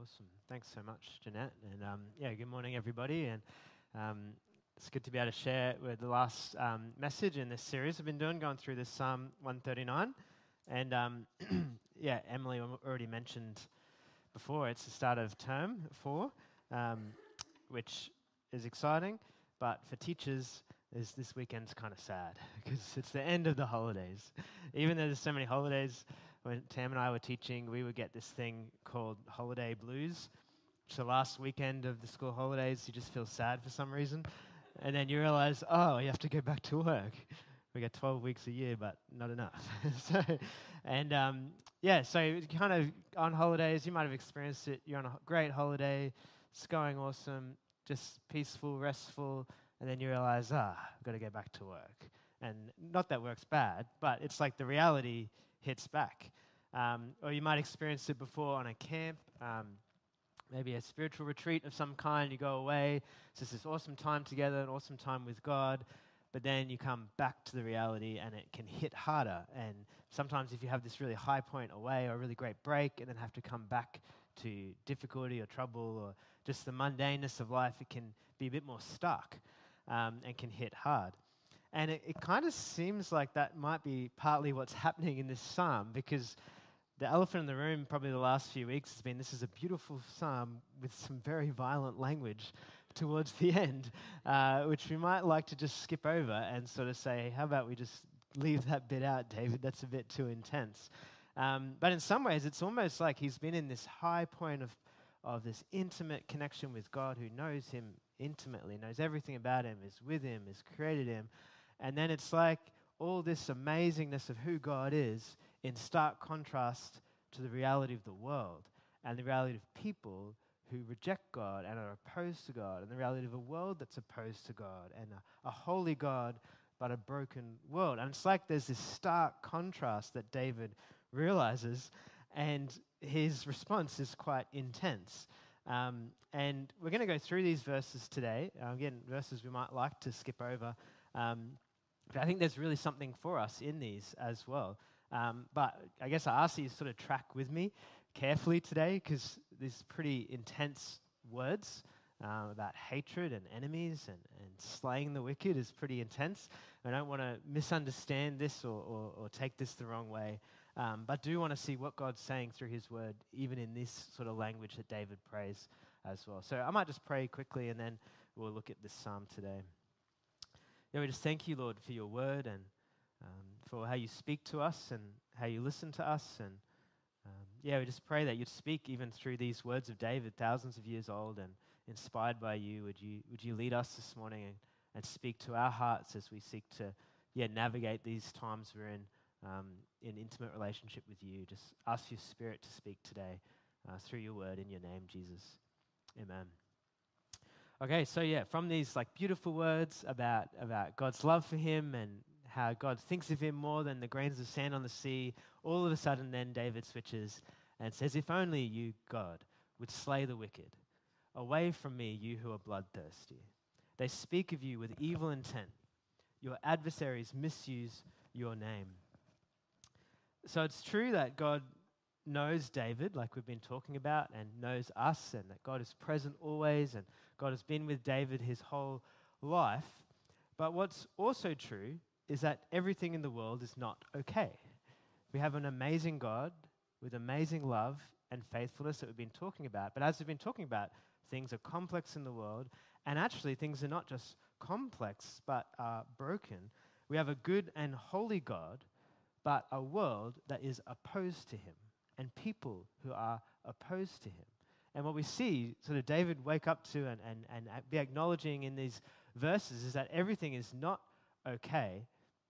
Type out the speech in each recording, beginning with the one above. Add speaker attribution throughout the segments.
Speaker 1: Awesome. Thanks so much, Jeanette. And um, yeah, good morning, everybody. And um, it's good to be able to share with the last um, message in this series I've been doing, going through this Psalm 139. And um, yeah, Emily already mentioned before, it's the start of term four, um, which is exciting. But for teachers, is this weekend's kind of sad because it's the end of the holidays. Even though there's so many holidays, when Tam and I were teaching, we would get this thing called holiday blues. So last weekend of the school holidays, you just feel sad for some reason. And then you realize, oh, you have to go back to work. We get 12 weeks a year, but not enough. so, and um, yeah, so kind of on holidays, you might have experienced it. You're on a great holiday, it's going awesome, just peaceful, restful and then you realize, ah, I've got to go back to work. And not that work's bad, but it's like the reality hits back. Um, or you might experience it before on a camp, um, maybe a spiritual retreat of some kind. You go away, it's just this awesome time together, an awesome time with God. But then you come back to the reality and it can hit harder. And sometimes, if you have this really high point away or a really great break and then have to come back to difficulty or trouble or just the mundaneness of life, it can be a bit more stuck um, and can hit hard. And it, it kind of seems like that might be partly what's happening in this psalm because the elephant in the room, probably the last few weeks, has been this is a beautiful psalm with some very violent language towards the end, uh, which we might like to just skip over and sort of say, how about we just leave that bit out, David? That's a bit too intense. Um, but in some ways, it's almost like he's been in this high point of, of this intimate connection with God who knows him intimately, knows everything about him, is with him, has created him. And then it's like all this amazingness of who God is in stark contrast to the reality of the world and the reality of people who reject God and are opposed to God, and the reality of a world that's opposed to God, and a, a, holy God but a broken world. And it's like there's this stark contrast that David realizes, and his response is quite intense. Um, and we're going to go through these verses today. Uh, again, verses we might like to skip over. Um, but I think there's really something for us in these as well. Um, but I guess I ask you to sort of track with me carefully today because these pretty intense words uh, about hatred and enemies and, and slaying the wicked is pretty intense. I don't want to misunderstand this or, or, or take this the wrong way. Um, but do want to see what God's saying through his word, even in this sort of language that David prays as well. So I might just pray quickly and then we'll look at this psalm today. Yeah, we just thank you, Lord, for your word and um, for how you speak to us and how you listen to us. And um, yeah, we just pray that you'd speak even through these words of David, thousands of years old and inspired by you. Would you, would you lead us this morning and, and speak to our hearts as we seek to yeah, navigate these times we're in? um, in intimate relationship with you. Just ask your spirit to speak today uh, through your word in your name, Jesus. Amen. Okay, so yeah, from these like beautiful words about, about God's love for him and how God thinks of him more than the grains of sand on the sea, all of a sudden then David switches and says, If only you, God, would slay the wicked. Away from me, you who are bloodthirsty. They speak of you with evil intent. Your adversaries misuse your name. So it's true that God knows David, like we've been talking about, and knows us, and that God is present always, and God has been with David his whole life. But what's also true is that everything in the world is not okay. We have an amazing God with amazing love and faithfulness that we've been talking about. But as we've been talking about, things are complex in the world, and actually, things are not just complex, but are broken. We have a good and holy God but a world that is opposed to him and people who are opposed to him. And what we see, sort of David wake up to and, and, and be acknowledging in these verses is that everything is not okay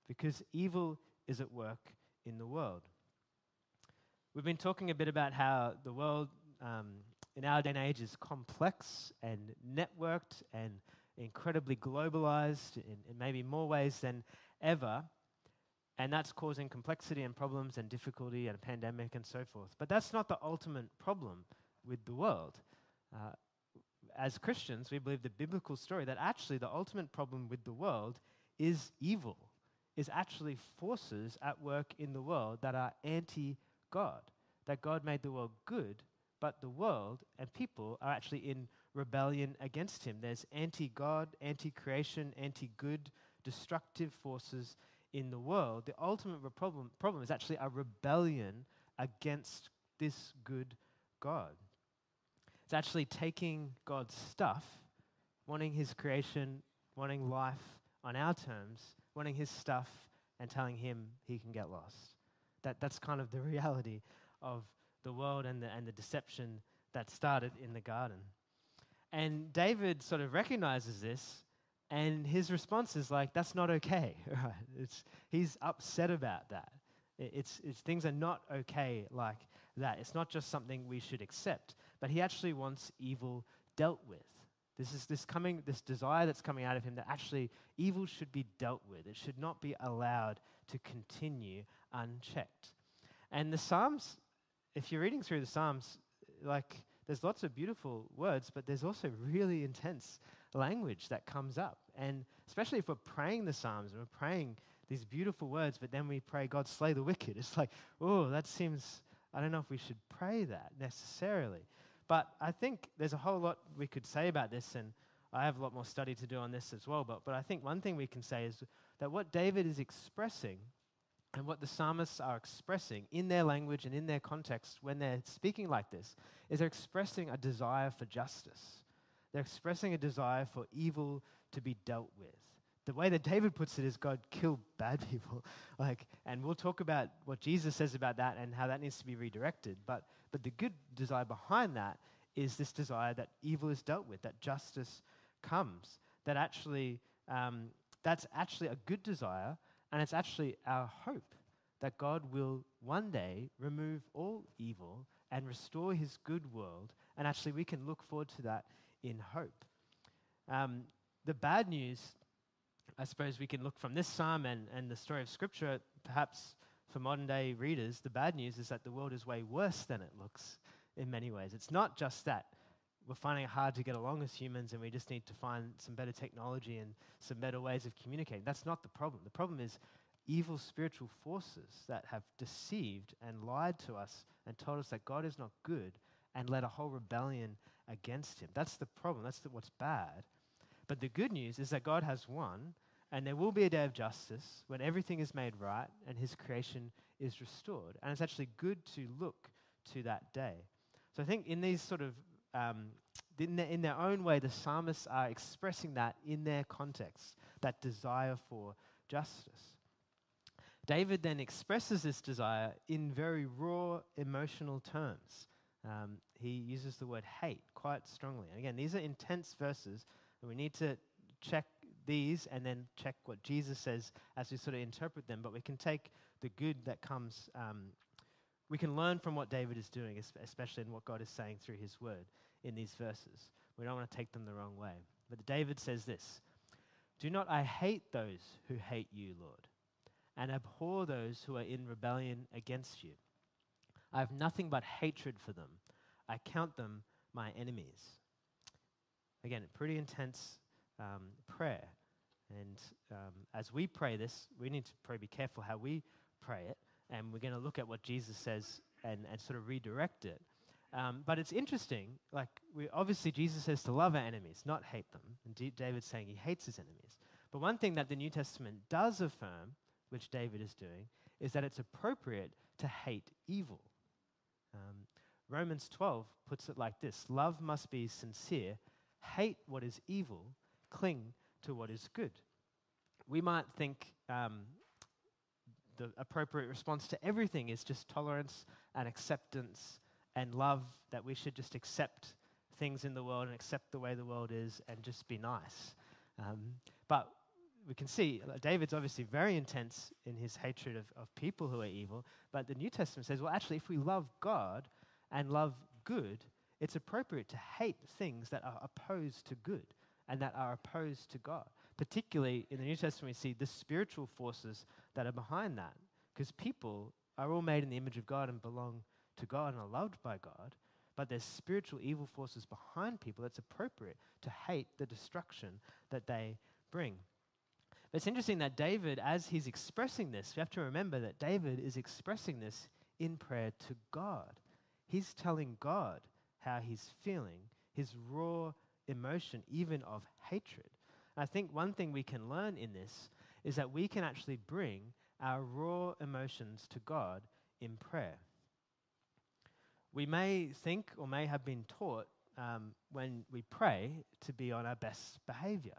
Speaker 1: because evil is at work in the world. We've been talking a bit about how the world um, in our day and age is complex and networked and incredibly globalized in, in maybe more ways than ever. And that's causing complexity and problems and difficulty and a pandemic and so forth. But that's not the ultimate problem with the world. Uh, as Christians, we believe the biblical story that actually the ultimate problem with the world is evil, is actually forces at work in the world that are anti God. That God made the world good, but the world and people are actually in rebellion against him. There's anti God, anti creation, anti good, destructive forces in the world. The ultimate problem, problem is actually a rebellion against this good God. It's actually taking God's stuff, wanting his creation, wanting life on our terms, wanting his stuff, and telling him he can get lost. That, that's kind of the reality of the world and the, and the deception that started in the garden. And David sort of recognizes this, and his response is like, that's not okay. It's, he's upset about that. It's, it's, things are not okay like that. It's not just something we should accept, but he actually wants evil dealt with. This is this coming, this desire that's coming out of him that actually evil should be dealt with. It should not be allowed to continue unchecked. And the Psalms, if you're reading through the Psalms, like there's lots of beautiful words, but there's also really intense language that comes up. And especially if we're praying the Psalms and we're praying these beautiful words, but then we pray, God, slay the wicked. It's like, oh, that seems, I don't know if we should pray that necessarily. But I think there's a whole lot we could say about this, and I have a lot more study to do on this as well. But, but I think one thing we can say is that what David is expressing and what the psalmists are expressing in their language and in their context when they're speaking like this is they're expressing a desire for justice. They're expressing a desire for evil to be dealt with. The way that David puts it is God killed bad people. like, and we'll talk about what Jesus says about that and how that needs to be redirected. But, but the good desire behind that is this desire that evil is dealt with, that justice comes, that actually, um, that's actually a good desire and it's actually our hope that God will one day remove all evil and restore his good world. And actually, we can look forward to that in hope. Um, the bad news, I suppose we can look from this psalm and, and the story of Scripture, perhaps for modern day readers, the bad news is that the world is way worse than it looks in many ways. It's not just that we're finding it hard to get along as humans and we just need to find some better technology and some better ways of communicating. That's not the problem. The problem is evil spiritual forces that have deceived and lied to us and told us that God is not good and led a whole rebellion against him. That's the problem. That's the, what's bad. But the good news is that God has won and there will be a day of justice when everything is made right and his creation is restored. And it's actually good to look to that day. So I think in these sort of um, in, their, in their own way, the psalmists are expressing that in their context, that desire for justice. David then expresses this desire in very raw emotional terms. Um, he uses the word hate quite strongly. And again, these are intense verses, and we need to check these and then check what Jesus says as we sort of interpret them. But we can take the good that comes um, we can learn from what David is doing, especially in what God is saying through his word in these verses. We don't want to take them the wrong way. But David says this Do not I hate those who hate you, Lord, and abhor those who are in rebellion against you. I have nothing but hatred for them. I count them my enemies. Again, pretty intense um, prayer. And um, as we pray this, we need to probably be careful how we pray it and we're going to look at what Jesus says and, and sort of redirect it. Um, but it's interesting, like, we, obviously, Jesus says to love our enemies, not hate them. And D- David's saying he hates his enemies. But one thing that the New Testament does affirm, which David is doing, is that it's appropriate to hate evil. Um, Romans 12 puts it like this Love must be sincere, hate what is evil, cling to what is good. We might think um, the appropriate response to everything is just tolerance and acceptance and love, that we should just accept things in the world and accept the way the world is and just be nice. Um, but we can see uh, David's obviously very intense in his hatred of, of people who are evil, but the New Testament says, well, actually, if we love God and love good, it's appropriate to hate things that are opposed to good and that are opposed to God. Particularly in the New Testament, we see the spiritual forces that are behind that. Because people are all made in the image of God and belong to God and are loved by God. But there's spiritual evil forces behind people that's appropriate to hate the destruction that they bring. But it's interesting that David, as he's expressing this, we have to remember that David is expressing this in prayer to God. he's telling God how he's feeling, his raw emotion, even of hatred. And I think one thing we can learn in this is that we can actually bring our raw emotions to God in prayer. We may think or may have been taught um, when we pray to be on our best behavior,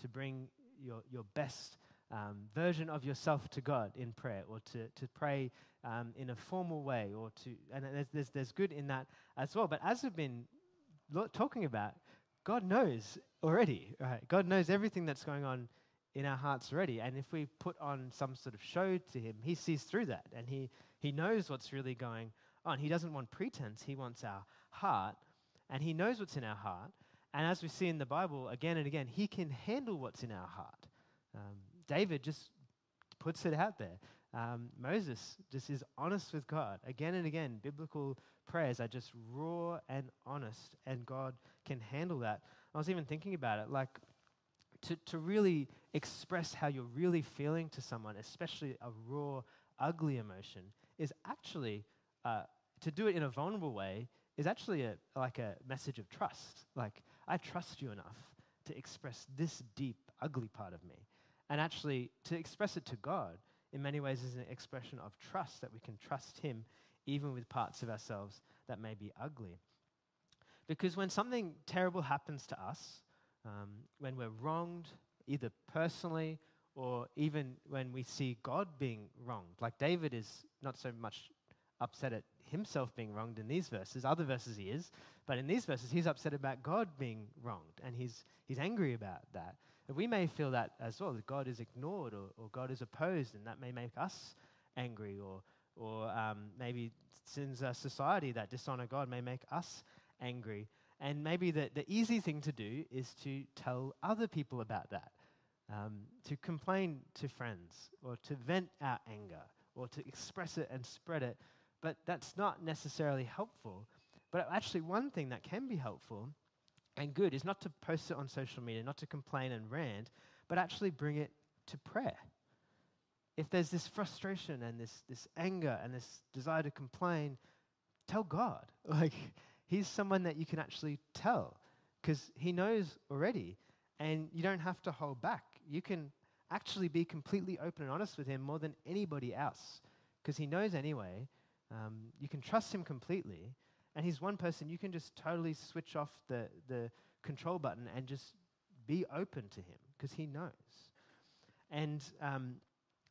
Speaker 1: to bring your, your best um, version of yourself to God in prayer, or to, to pray um, in a formal way, or to, and there's, there's, there's good in that as well. But as we've been talking about, God knows already, right? God knows everything that's going on in our hearts already. And if we put on some sort of show to Him, He sees through that and He, he knows what's really going on. He doesn't want pretense, He wants our heart, and He knows what's in our heart. And as we see in the Bible again and again, He can handle what's in our heart. Um, David just puts it out there. Um, Moses just is honest with God. Again and again, biblical prayers are just raw and honest, and God can handle that. I was even thinking about it, like to, to really express how you're really feeling to someone, especially a raw, ugly emotion, is actually, uh, to do it in a vulnerable way, is actually a, like a message of trust. Like, I trust you enough to express this deep, ugly part of me. And actually, to express it to God, in many ways, is an expression of trust that we can trust Him even with parts of ourselves that may be ugly. Because when something terrible happens to us, um, when we're wronged, either personally or even when we see God being wronged, like David is not so much upset at himself being wronged in these verses. Other verses he is, but in these verses he's upset about God being wronged and he's, he's angry about that. And we may feel that as well, that God is ignored or, or God is opposed, and that may make us angry, or, or um, maybe since a society that dishonor God may make us angry. And maybe the, the easy thing to do is to tell other people about that, um, to complain to friends, or to vent our anger, or to express it and spread it. But that's not necessarily helpful. But actually, one thing that can be helpful and good is not to post it on social media, not to complain and rant, but actually bring it to prayer. If there's this frustration and this, this anger and this desire to complain, tell God. Like, He's someone that you can actually tell because He knows already, and you don't have to hold back. You can actually be completely open and honest with Him more than anybody else because He knows anyway. Um, you can trust Him completely, and He's one person you can just totally switch off the, the control button and just be open to Him because He knows. And um,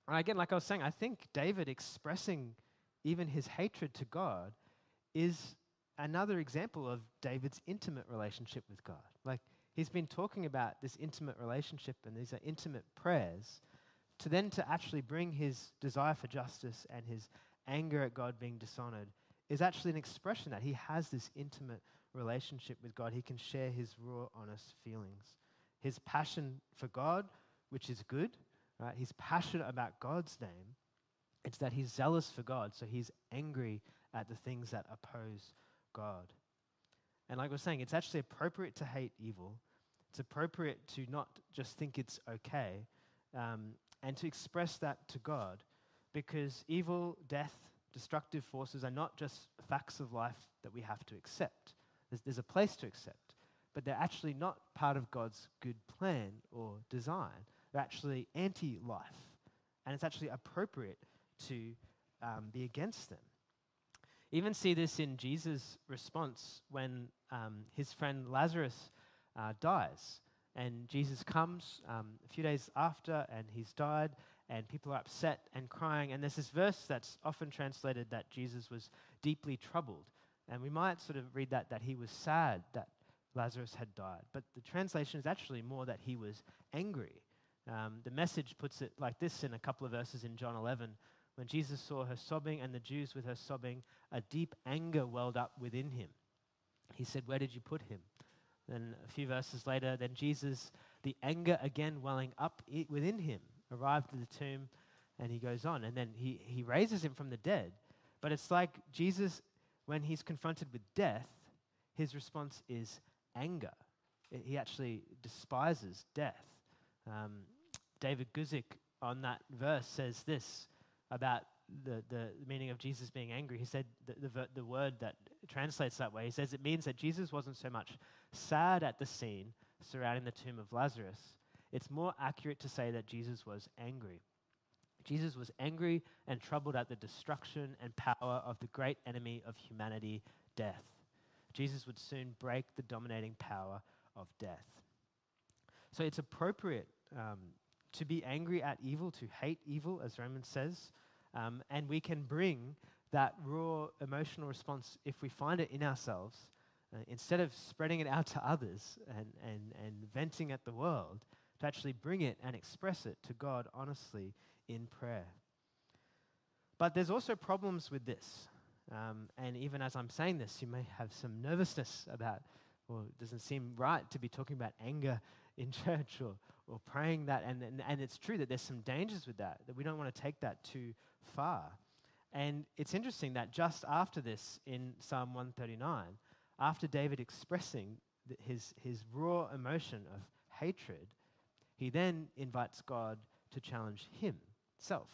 Speaker 1: again, like I was saying, I think David expressing even his hatred to God is another example of David's intimate relationship with God. Like he's been talking about this intimate relationship and these are intimate prayers to then to actually bring his desire for justice and his anger at God being dishonored is actually an expression that he has this intimate relationship with God. He can share his raw, honest feelings. His passion for God, which is good, right? He's passionate about God's name. It's that he's zealous for God, so he's angry at the things that oppose God. And like I was saying, it's actually appropriate to hate evil. It's appropriate to not just think it's okay um, and to express that to God because evil, death, destructive forces are not just facts of life that we have to accept. There's, there's a place to accept, but they're actually not part of God's good plan or design. They're actually anti life. And it's actually appropriate to um, be against them. Even see this in Jesus' response when um, his friend Lazarus uh, dies. And Jesus comes um, a few days after, and he's died, and people are upset and crying. And there's this verse that's often translated that Jesus was deeply troubled. And we might sort of read that, that he was sad that Lazarus had died. But the translation is actually more that he was angry. Um, the message puts it like this in a couple of verses in John 11 when Jesus saw her sobbing and the Jews with her sobbing, a deep anger welled up within him. He said, Where did you put him? Then a few verses later, then Jesus, the anger again welling up within him, arrived at the tomb and he goes on. And then he, he raises him from the dead. But it's like Jesus, when he's confronted with death, his response is anger. He actually despises death. Um, David Guzik on that verse says this about the, the meaning of Jesus being angry, he said the, the, the word that translates that way. He says it means that Jesus wasn't so much sad at the scene surrounding the tomb of Lazarus. It's more accurate to say that Jesus was angry. Jesus was angry and troubled at the destruction and power of the great enemy of humanity, death. Jesus would soon break the dominating power of death. So it's appropriate um, to be angry at evil, to hate evil, as Romans says, um, and we can bring that raw emotional response if we find it in ourselves. Uh, instead of spreading it out to others and, and, and venting at the world, to actually bring it and express it to God honestly in prayer. But there's also problems with this. Um, and even as I'm saying this, you may have some nervousness about, well, it doesn't seem right to be talking about anger in church or, or praying that. And, and, and it's true that there's some dangers with that, that we don't want to take that too far. And it's interesting that just after this in Psalm 139, after David expressing his, his raw emotion of hatred, he then invites God to challenge himself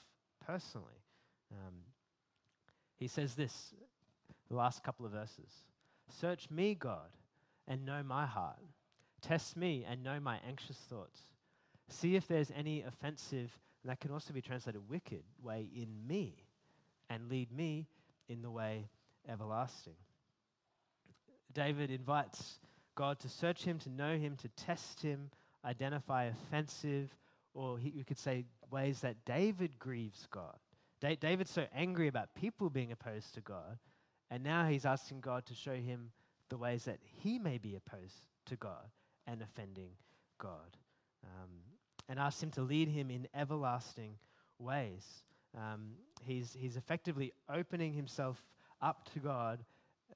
Speaker 1: personally. Um, he says this, the last couple of verses Search me, God, and know my heart. Test me and know my anxious thoughts. See if there's any offensive, and that can also be translated wicked, way in me, and lead me in the way everlasting. David invites God to search him, to know him, to test him, identify offensive, or he, you could say ways that David grieves God. Da- David's so angry about people being opposed to God, and now he's asking God to show him the ways that he may be opposed to God and offending God. Um, and asks him to lead him in everlasting ways. Um, he's, he's effectively opening himself up to God,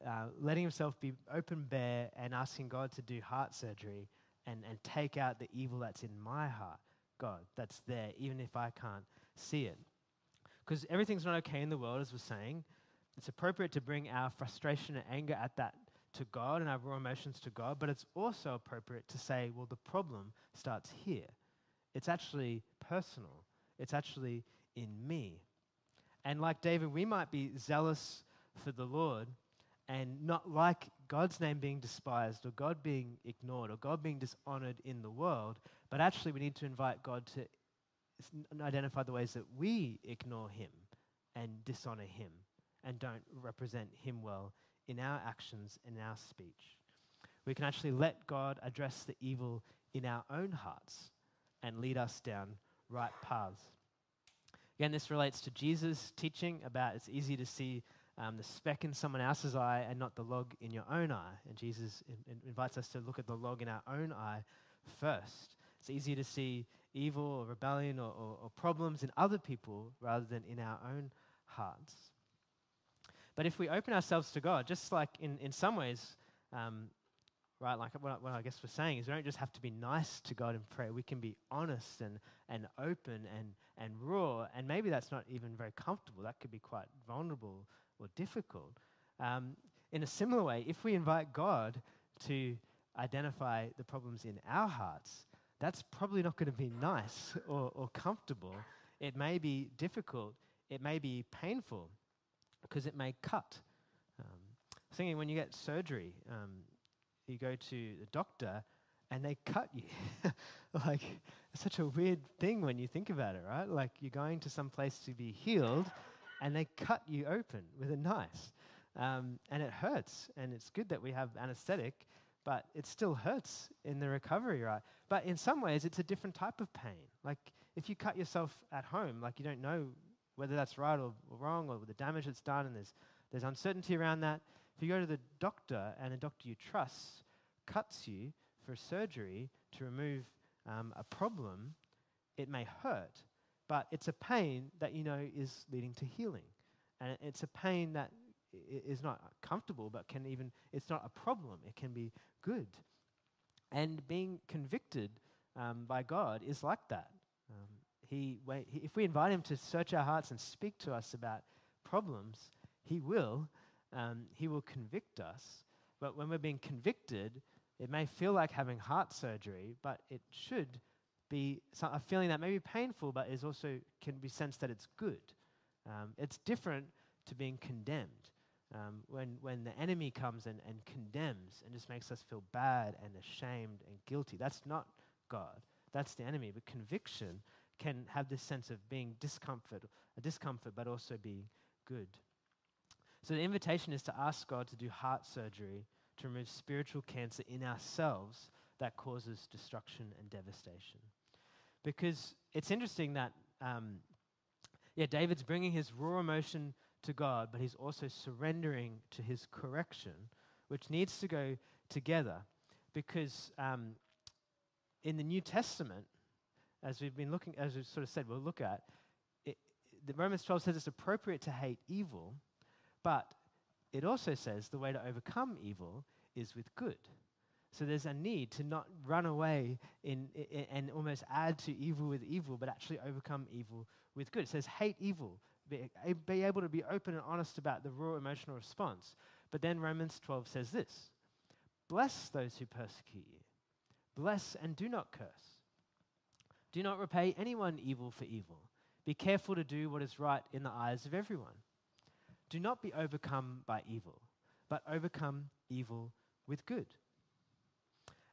Speaker 1: uh, letting himself be open bare, and asking God to do heart surgery and, and take out the evil that's in my heart, God, that's there, even if I can't see it. Because everything's not okay in the world, as we're saying. It's appropriate to bring our frustration and anger at that to God and our raw emotions to God, but it's also appropriate to say, well, the problem starts here. It's actually personal, it's actually in me. And like David, we might be zealous for the Lord and not like God's name being despised or God being ignored or God being dishonored in the world, but actually we need to invite God to identify the ways that we ignore Him and dishonor Him and don't represent Him well in our actions and our speech. We can actually let God address the evil in our own hearts and lead us down right paths. Again, this relates to Jesus' teaching about it's easy to see um, the speck in someone else's eye and not the log in your own eye. And Jesus in, in invites us to look at the log in our own eye first. It's easier to see evil or rebellion or, or, or problems in other people rather than in our own hearts. But if we open ourselves to God, just like in, in some ways, um, right, like what, what I guess we're saying is we don't just have to be nice to God in prayer. We can be honest and, and open and, and raw. And maybe that's not even very comfortable. That could be quite vulnerable or difficult. Um, in a similar way, if we invite God to identify the problems in our hearts, that's probably not going to be nice or, or comfortable. It may be difficult. It may be painful because it may cut. Um, thinking when you get surgery, um, you go to the doctor and they cut you. like, it's such a weird thing when you think about it, right? Like, you're going to some place to be healed and they cut you open with a knife. Um, and it hurts. And it's good that we have anesthetic, but it still hurts in the recovery, right? But in some ways, it's a different type of pain. Like, if you cut yourself at home, like, you don't know whether that's right or, wrong or the damage that's done, and there's, there's uncertainty around that. If you go to the doctor and a doctor you trust cuts you for surgery to remove um, a problem, it may hurt, but it's a pain that you know is leading to healing. And it's a pain that is not comfortable, but can even, it's not a problem. It can be good. And being convicted um, by God is like that. Um, he, if we invite Him to search our hearts and speak to us about problems, He will. Um, he will convict us. But when we're being convicted, it may feel like having heart surgery, but it should be a feeling that may be painful, but is also can be sensed that it's good. Um, it's different to being condemned. Um, when, when the enemy comes and, and condemns and just makes us feel bad and ashamed and guilty, that's not God. That's the enemy. But conviction can have this sense of being discomfort, a discomfort, but also being good. So the invitation is to ask God to do heart surgery to remove spiritual cancer in ourselves that causes destruction and devastation. Because it's interesting that, um, yeah, David's bringing his raw emotion to God, but he's also surrendering to his correction, which needs to go together. Because um, in the New Testament, as we've been looking, as we've sort of said, we'll look at, it, the Romans 12 says it's appropriate to hate evil, but it also says the way to overcome evil is with good. So there's a need to not run away in, in, and almost add to evil with evil, but actually overcome evil with good. It says hate evil, be, be able to be open and honest about the raw emotional response. But then Romans 12 says this Bless those who persecute you, bless and do not curse. Do not repay anyone evil for evil. Be careful to do what is right in the eyes of everyone. Do not be overcome by evil, but overcome evil with good.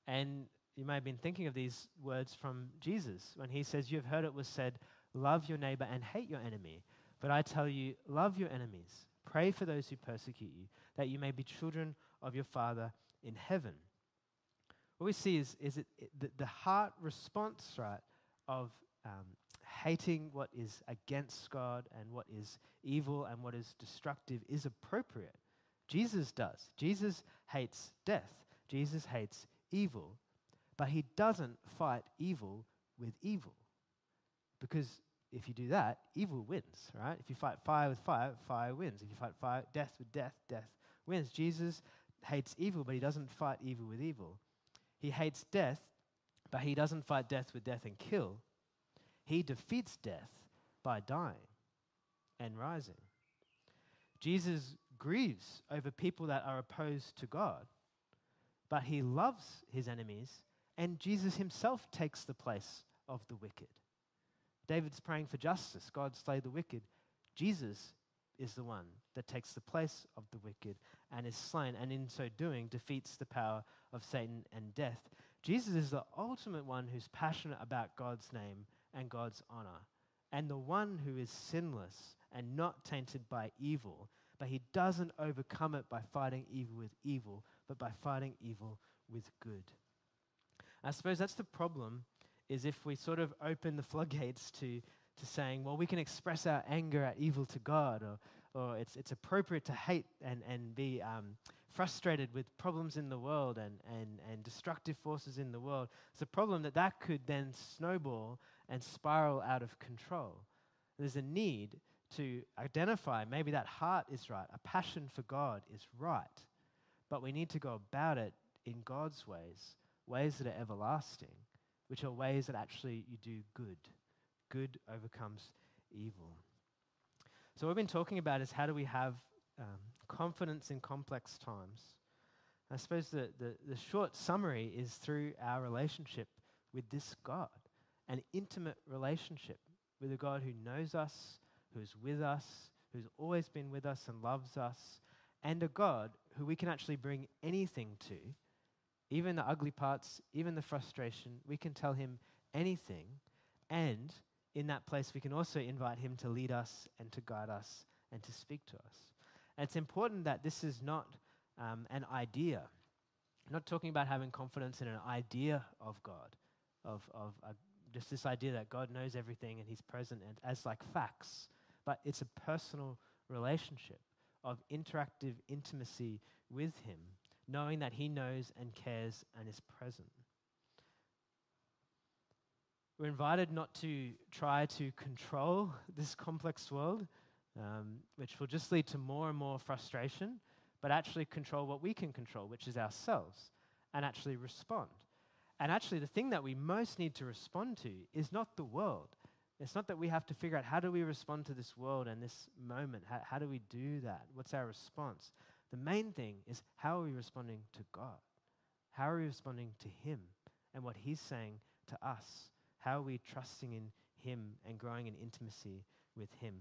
Speaker 1: And you may have been thinking of these words from Jesus when he says, You have heard it was said, Love your neighbor and hate your enemy. But I tell you, love your enemies, pray for those who persecute you, that you may be children of your Father in heaven. What we see is, is it, the, the, heart response, right, of um, hating what is against God and what is evil and what is destructive is appropriate. Jesus does. Jesus hates death. Jesus hates evil. But he doesn't fight evil with evil. Because if you do that, evil wins, right? If you fight fire with fire, fire wins. If you fight fire, death with death, death wins. Jesus hates evil, but he doesn't fight evil with evil. He hates death, but he doesn't fight death with death and kill. He defeats death by dying and rising. Jesus grieves over people that are opposed to God, but he loves his enemies, and Jesus himself takes the place of the wicked. David's praying for justice. God slay the wicked. Jesus is the one that takes the place of the wicked and is slain, and in so doing defeats the power of Satan and death. Jesus is the ultimate one who's passionate about God's name and God's honor, and the one who is sinless and not tainted by evil, but he doesn't overcome it by fighting evil with evil, but by fighting evil with good. I suppose that's the problem is if we sort of open the floodgates to, to saying, well, we can express our anger at evil to God, or, or it's, it's appropriate to hate and, and be um, frustrated with problems in the world and, and, and destructive forces in the world. It's a problem that that could then snowball and spiral out of control. There's a need to identify maybe that heart is right, a passion for God is right, but we need to go about it in God's ways, ways that are everlasting which are ways that actually you do good. Good overcomes evil. So, what we've been talking about is how do we have um, confidence in complex times. I suppose the, the, the short summary is through our relationship with this God, an intimate relationship with a God who knows us, who's with us, who's always been with us and loves us, and a God who we can actually bring anything to even the ugly parts, even the frustration, we can tell him anything. And in that place, we can also invite him to lead us and to guide us and to speak to us. And it's important that this is not um, an idea. I'm not talking about having confidence in an idea of God, of, of a, just this idea that God knows everything and he's present and as like facts, but it's a personal relationship of interactive intimacy with him knowing that He knows and cares and is present. We're invited not to try to control this complex world, um, which will just lead to more and more frustration, but actually control what we can control, which is ourselves, and actually respond. And actually, the thing that we most need to respond to is not the world. It's not that we have to figure out how do we respond to this world and this moment. How, how do we do that? What's our response? The main thing is how are we responding to God? How are we responding to Him and what He's saying to us? How are we trusting in Him and growing in intimacy with Him?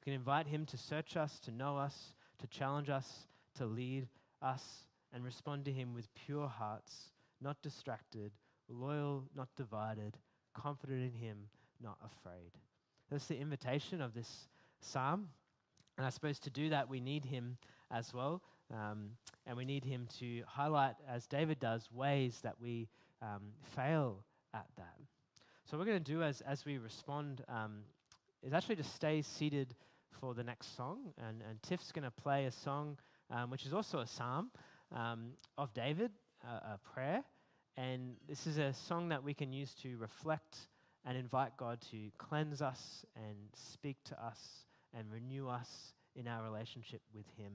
Speaker 1: We can invite Him to search us, to know us, to challenge us, to lead us, and respond to Him with pure hearts, not distracted, loyal, not divided, confident in Him, not afraid. That's the invitation of this psalm. And I suppose to do that, we need Him as well. Um, and we need Him to highlight, as David does, ways that we um, fail at that. So, what we're going to do as, as we respond um, is actually to stay seated for the next song. And, and Tiff's going to play a song um, which is also a psalm um, of David, a prayer. And this is a song that we can use to reflect and invite God to cleanse us and speak to us and renew us in our relationship with Him.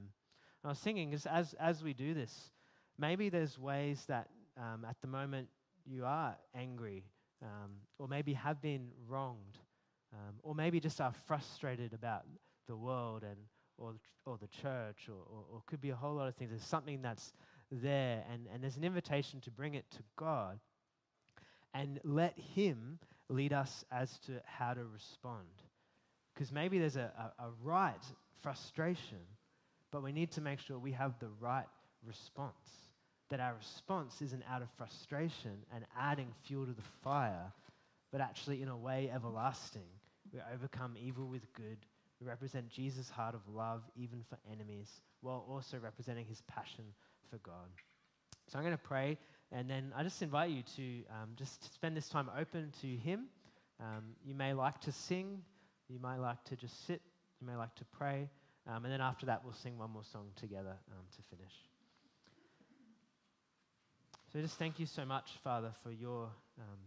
Speaker 1: And I was thinking, as, as, as we do this, maybe there's ways that um, at the moment you are angry, um, or maybe have been wronged, um, or maybe just are frustrated about the world and or, or the church, or, or, or could be a whole lot of things. There's something that's there, and, and there's an invitation to bring it to God and let Him lead us as to how to respond. Because maybe there's a, a, a, right frustration, but we need to make sure we have the right response. That our response isn't out of frustration and adding fuel to the fire, but actually in a way everlasting. We overcome evil with good. We represent Jesus' heart of love even for enemies, while also representing his passion for God. So I'm going to pray, and then I just invite you to um, just spend this time open to him. Um, you may like to sing, you might like to just sit, you may like to pray, um, and then after that, we'll sing one more song together um, to finish. So just thank you so much, Father, for your um,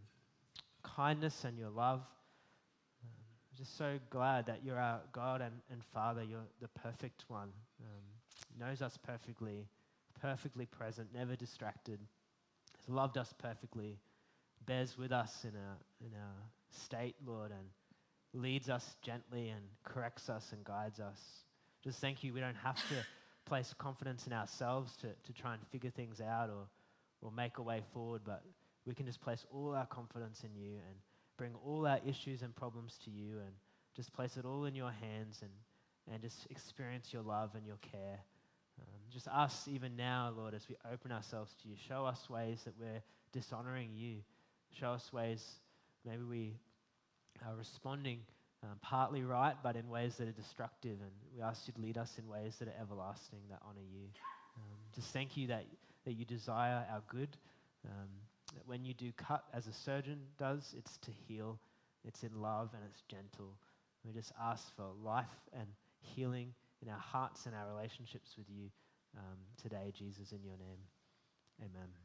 Speaker 1: kindness and your love. I'm um, just so glad that you're our God and, and Father. You're the perfect one. Knows us perfectly, perfectly present, never distracted, has loved us perfectly, bears with us in our, in our state, Lord, and leads us gently and corrects us and guides us. Just thank you. We don't have to place confidence in ourselves to, to try and figure things out or, or make a way forward, but we can just place all our confidence in you and bring all our issues and problems to you and just place it all in your hands and, and just experience your love and your care. Just us, even now, Lord, as we open ourselves to you, show us ways that we're dishonoring you. Show us ways maybe we are responding um, partly right, but in ways that are destructive. And we ask you to lead us in ways that are everlasting, that honor you. Um, just thank you that, that you desire our good. Um, that when you do cut, as a surgeon does, it's to heal, it's in love, and it's gentle. We just ask for life and healing in our hearts and our relationships with you um, today, Jesus, in your name. Amen.